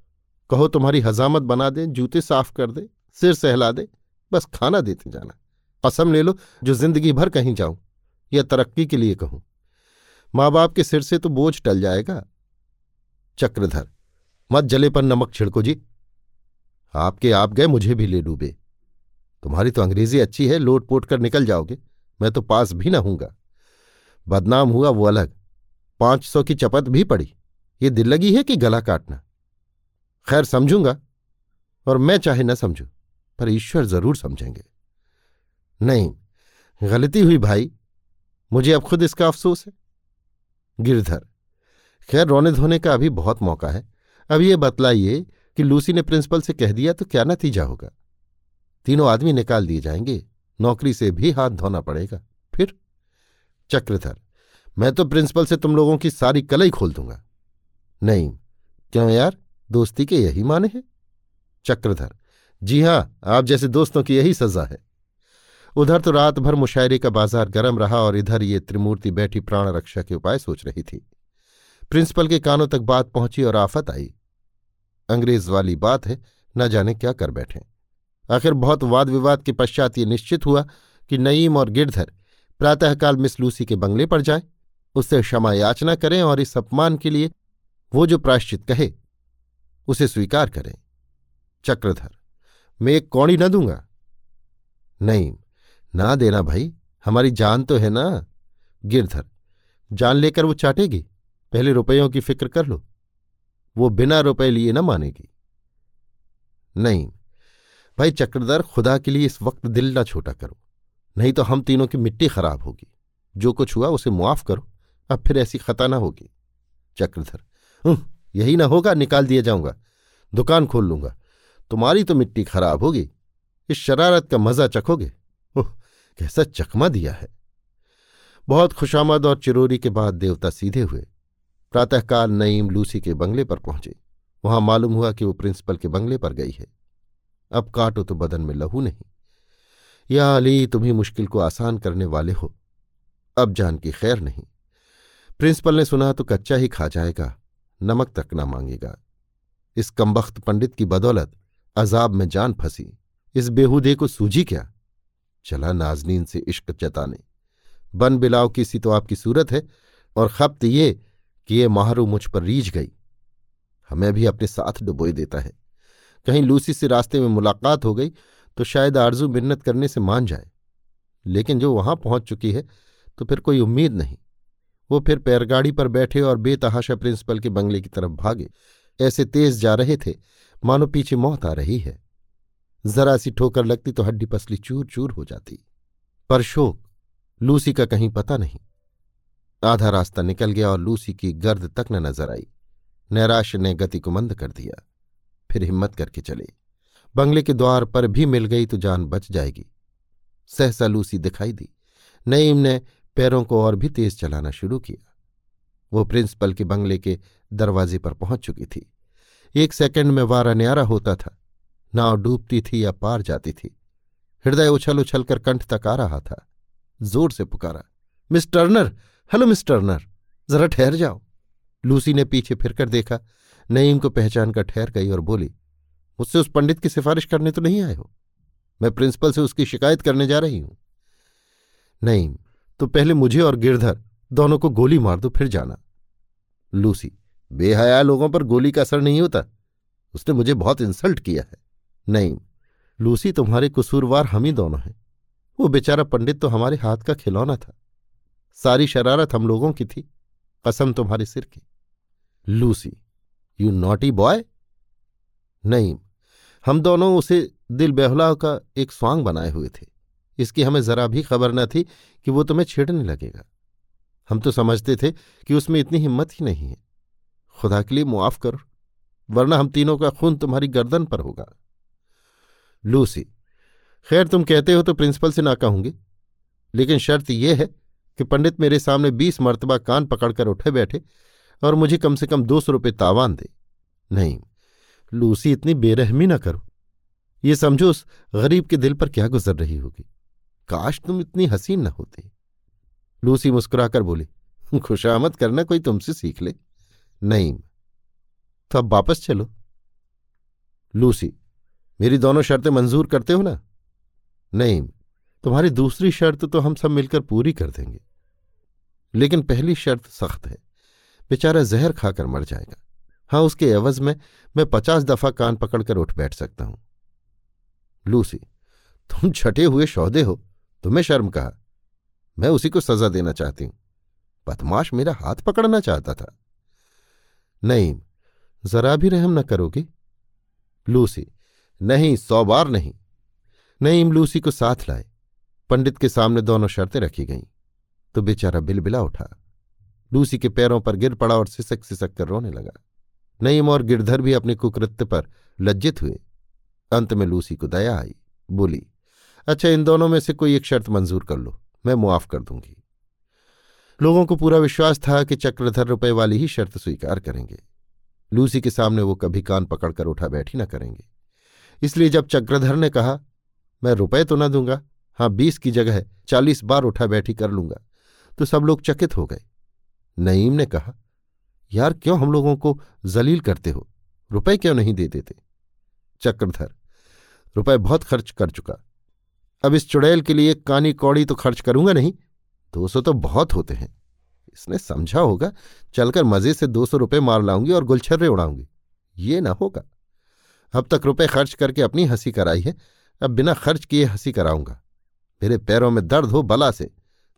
कहो तुम्हारी हजामत बना दे, जूते साफ़ कर दे, सिर सहला दे, बस खाना देते जाना। कसम ले लो, जो ज़िंदगी भर कहीं जाऊँ, या तरक्की के लिए कहूँ। माँ बाप के सिर से तो बोझ टल जाएगा। चक्रधर, मत जले पर नमक छिड़को जी। आपके आप गए, मुझे भी ले डूबे। तुम्हारी तो अंग्रेज़ी अच्छी है लोट पोट कर निकल जाओगे। मैं तो पास भी ना हूँगा। बदनाम हुआ वो अलग। पाँच सौ की चपत भी पड़ी। ये दिल लगी है कि गला काटना? खैर, समझूँगा, और मैं चाहे न समझू, पर ईश्वर ज़रूर समझेंगे। नहीं, गलती हुई भाई, मुझे अब खुद इसका अफसोस है। गिरधर, खैर, रोने धोने का अभी बहुत मौका है। अब ये बतलाइए कि लूसी ने प्रिंसिपल से कह दिया तो क्या नतीजा होगा? तीनों आदमी निकाल दिए जाएँगे, नौकरी से भी हाथ धोना पड़ेगा, फिर? चक्रधर, मैं तो प्रिंसिपल से तुम लोगों की सारी कलई खोल दूँगा। नहीं, क्यों यार? दोस्ती के यही माने हैं। चक्रधर, जी हाँ, आप जैसे दोस्तों की यही सजा है। उधर तो रात भर मुशायरे का बाज़ार गर्म रहा और इधर ये त्रिमूर्ति बैठी प्राण रक्षा के उपाय सोच रही थी। प्रिंसिपल के कानों तक बात पहुँची और आफत आई। अंग्रेज़ वाली बात है, न जाने क्या कर बैठे। आखिर बहुत वाद विवाद के पश्चात ये निश्चित हुआ कि नईम और गिरधर प्रातःकाल मिस लूसी के बंगले पर जाए, उससे क्षमा याचना करें और इस अपमान के लिए वो जो प्राश्चित कहे, उसे स्वीकार करें। चक्रधर, मैं एक कौड़ी न दूँगा। नहीं ना देना भाई, हमारी जान तो है ना? गिरधर, जान लेकर वो चाटेगी, पहले रुपयों की फ़िक्र कर लो, वो बिना रुपए लिए न मानेगी। नहीं भाई चक्रधर, खुदा के लिए इस वक्त दिल ना छोटा करो। नहीं तो हम तीनों की मिट्टी खराब होगी। जो कुछ हुआ उसे मुआफ करो, अब फिर ऐसी खता ना होगी। चक्रधर यही ना होगा, निकाल दिया जाऊँगा। दुकान खोल लूँगा। तुम्हारी तो मिट्टी खराब होगी। इस शरारत का मज़ा चखोगे? ओह, कैसा चकमा दिया है। बहुत खुशामद और चिरोरी के बाद देवता सीधे हुए। प्रातःकाल नईम लूसी के बंगले पर पहुँचे। वहाँ मालूम हुआ कि वो प्रिंसिपल के बंगले पर गई है। अब काटो तो बदन में लहू नहीं। या अली तुम्ही मुश्किल को आसान करने वाले हो। अब जान की खैर नहीं। प्रिंसिपल ने सुना तो कच्चा ही खा जाएगा, नमक तक ना मांगेगा। इस कमबख्त पंडित की बदौलत अजाब में जान फंसी। इस बेहूदे को सूझी क्या? चला नाजनीन से इश्क जताने। बन बिलाव की सी तो आपकी सूरत है, और खपत ये कि ये माहरू मुझ पर रीझ गई। हमें भी अपने साथ डुबोई देता है। कहीं लूसी से रास्ते में मुलाकात हो गई तो शायद आरज़ू मिन्नत करने से मान जाए। लेकिन जो वहाँ पहुँच चुकी है तो फिर कोई उम्मीद नहीं। वो फिर पैरगाड़ी पर बैठे और बेतहाशा प्रिंसिपल के बंगले की तरफ़ भागे। ऐसे तेज जा रहे थे, मानो पीछे मौत आ रही है। जरा सी ठोकर लगती तो हड्डी पसली चूर चूर हो जाती। पर शोक, लूसी का कहीं पता नहीं। आधा रास्ता निकल गया और लूसी की गर्द तक न नज़र आई। नैराश्य ने गति को मंद कर दिया। फिर हिम्मत करके चले। बंगले के द्वार पर भी मिल गई तो जान बच जाएगी। सहसा लूसी दिखाई दी। नईम ने पैरों को और भी तेज चलाना शुरू किया। वो प्रिंसिपल के बंगले के दरवाजे पर पहुँच चुकी थी। एक सेकंड में वारा न्यारा होता था। नाव डूबती थी या पार जाती थी। हृदय उछल उछल कर कंठ तक आ रहा था। ज़ोर से पुकारा, Miss Turner, hello Miss Turner, जरा ठहर जाओ। लूसी ने पीछे फिरकर देखा। नईम को पहचान कर ठहर गई और बोली मुझसे उस पंडित की सिफारिश करने तो नहीं आए हो? मैं प्रिंसिपल से उसकी शिकायत करने जा रही हूँ। नईम तो पहले मुझे और गिरधर दोनों को गोली मार दो, फिर जाना। लूसी, बेहया लोगों पर गोली का असर नहीं होता। उसने मुझे बहुत इंसल्ट किया है। नहीं, लूसी तुम्हारे कसूरवार हम ही दोनों हैं। वो बेचारा पंडित तो हमारे हाथ का खिलौना था। सारी शरारत हम लोगों की थी, कसम तुम्हारे सिर की। लूसी यू नॉटी बॉय नहीं हम दोनों उसे दिल बेहला का एक स्वांग बनाए हुए थे। इसकी हमें जरा भी खबर न थी कि वो तुम्हें छेड़ने लगेगा। हम तो समझते थे कि उसमें इतनी हिम्मत ही नहीं है। खुदा के लिए मुआफ करो, वरना हम तीनों का खून तुम्हारी गर्दन पर होगा। लूसी, खैर तुम कहते हो तो प्रिंसिपल से ना कहूँगी लेकिन शर्त यह है कि पंडित मेरे सामने बीस मरतबा कान पकड़कर उठे बैठे और मुझे कम से कम दो सौ रुपये तावान दे। नहीं लूसी, इतनी बेरहमी ना करो। ये समझो उस गरीब के दिल पर क्या गुजर रही होगी। काश तुम इतनी हसीन न होती। लूसी मुस्कुराकर बोली, खुशामद करना कोई तुमसे सीख ले। नहीं तो अब वापस चलो। लूसी, मेरी दोनों शर्तें मंजूर करते हो ना? नहीं, तुम्हारी दूसरी शर्त तो हम सब मिलकर पूरी कर देंगे। लेकिन पहली शर्त सख्त है। बेचारा जहर खाकर मर जाएगा। हाँ उसके एवज में मैं पचास दफ़ा कान पकड़कर उठ बैठ सकता हूँ। लूसी, तुम छठे हुए शौदे हो, तुम्हें शर्म कहा। मैं उसी को सजा देना चाहती हूँ। बदमाश मेरा हाथ पकड़ना चाहता था। नहीं, जरा भी रहम न करोगे। लूसी, नहीं, सौ बार नहीं। नईम लूसी को साथ लाए। पंडित के सामने दोनों शर्तें रखी गईं। तो बेचारा बिलबिला उठा। लूसी के पैरों पर गिर पड़ा और सिसक सिसक कर रोने लगा। नईम और गिरधर भी अपने कुकृत्य पर लज्जित हुए। अंत में लूसी को दया आई, बोली अच्छा इन दोनों में से कोई एक शर्त मंजूर कर लो, मैं मुआफ कर दूँगी। लोगों को पूरा विश्वास था कि चक्रधर रुपए वाली ही शर्त स्वीकार करेंगे। लूसी के सामने वो कभी कान पकड़कर उठा बैठी न करेंगे। इसलिए जब चक्रधर ने कहा, मैं रुपए तो न दूँगा हाँ बीस की जगह चालीस बार उठा बैठी कर लूँगा तो सब लोग चकित हो गए। नईम ने कहा यार क्यों हम लोगों को जलील करते हो? रुपए क्यों नहीं दे देते? चक्रधर, रुपए बहुत खर्च कर चुका। अब इस चुड़ैल के लिए कानी कौड़ी तो खर्च करूँगा नहीं। दो सौ तो बहुत होते हैं। इसने समझा होगा, चलकर मज़े से दो सौ रुपये मार लाऊँगी और गुलछर्रे उड़ाऊँगी। ये ना होगा। अब तक रुपए खर्च करके अपनी हँसी कराई है। अब बिना खर्च किए हँसी कराऊँगा। मेरे पैरों में दर्द हो बला से।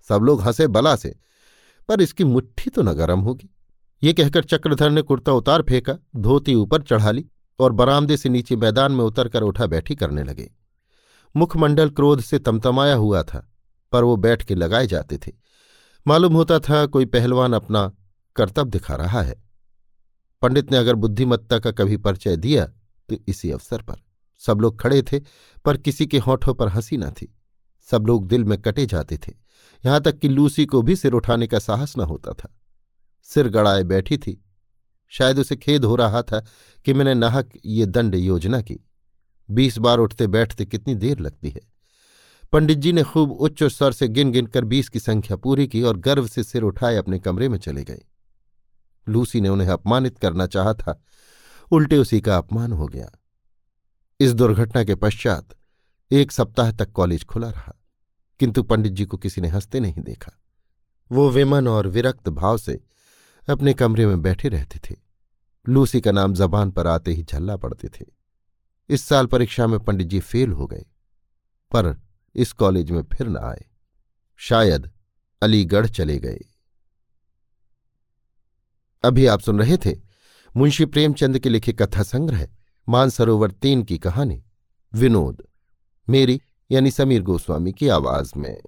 सब लोग हंसे बला से। पर इसकी मुट्ठी तो न गर्म होगी। ये कहकर चक्रधर ने कुर्ता उतार फेंका, धोती ऊपर चढ़ा ली और बरामदे से नीचे मैदान में उतरकर उठा बैठी करने लगे। मुखमंडल क्रोध से तमतमाया हुआ था, पर वो बैठ के लगाए जाते थे। मालूम होता था कोई पहलवान अपना कर्तव्य दिखा रहा है। पंडित ने अगर बुद्धिमत्ता का कभी परिचय दिया तो इसी अवसर पर। सब लोग खड़े थे, पर किसी के होठों पर हँसी न थी। सब लोग दिल में कटे जाते थे। यहाँ तक कि लूसी को भी सिर उठाने का साहस न होता था। सिर गड़ाए बैठी थी। शायद उसे खेद हो रहा था कि मैंने नाहक ये दंड योजना की। बीस बार उठते बैठते कितनी देर लगती है। पंडित जी ने खूब उच्च स्वर से गिन गिन कर बीस की संख्या पूरी की और गर्व से सिर उठाए अपने कमरे में चले गए। लूसी ने उन्हें अपमानित करना चाहा था। उल्टे उसी का अपमान हो गया। इस दुर्घटना के पश्चात एक सप्ताह तक कॉलेज खुला रहा, किंतु पंडित जी को किसी ने हँसते नहीं देखा। वो विमन और विरक्त भाव से अपने कमरे में बैठे रहते थे। लूसी का नाम जबान पर आते ही झल्ला पड़ते थे। इस साल परीक्षा में पंडित जी फेल हो गए, पर इस कॉलेज में फिर न आए। शायद अलीगढ़ चले गए। अभी आप सुन रहे थे मुंशी प्रेमचंद के लिखे कथा संग्रह, मानसरोवर तीन की कहानी, विनोद, मेरी यानी समीर गोस्वामी की आवाज़ में।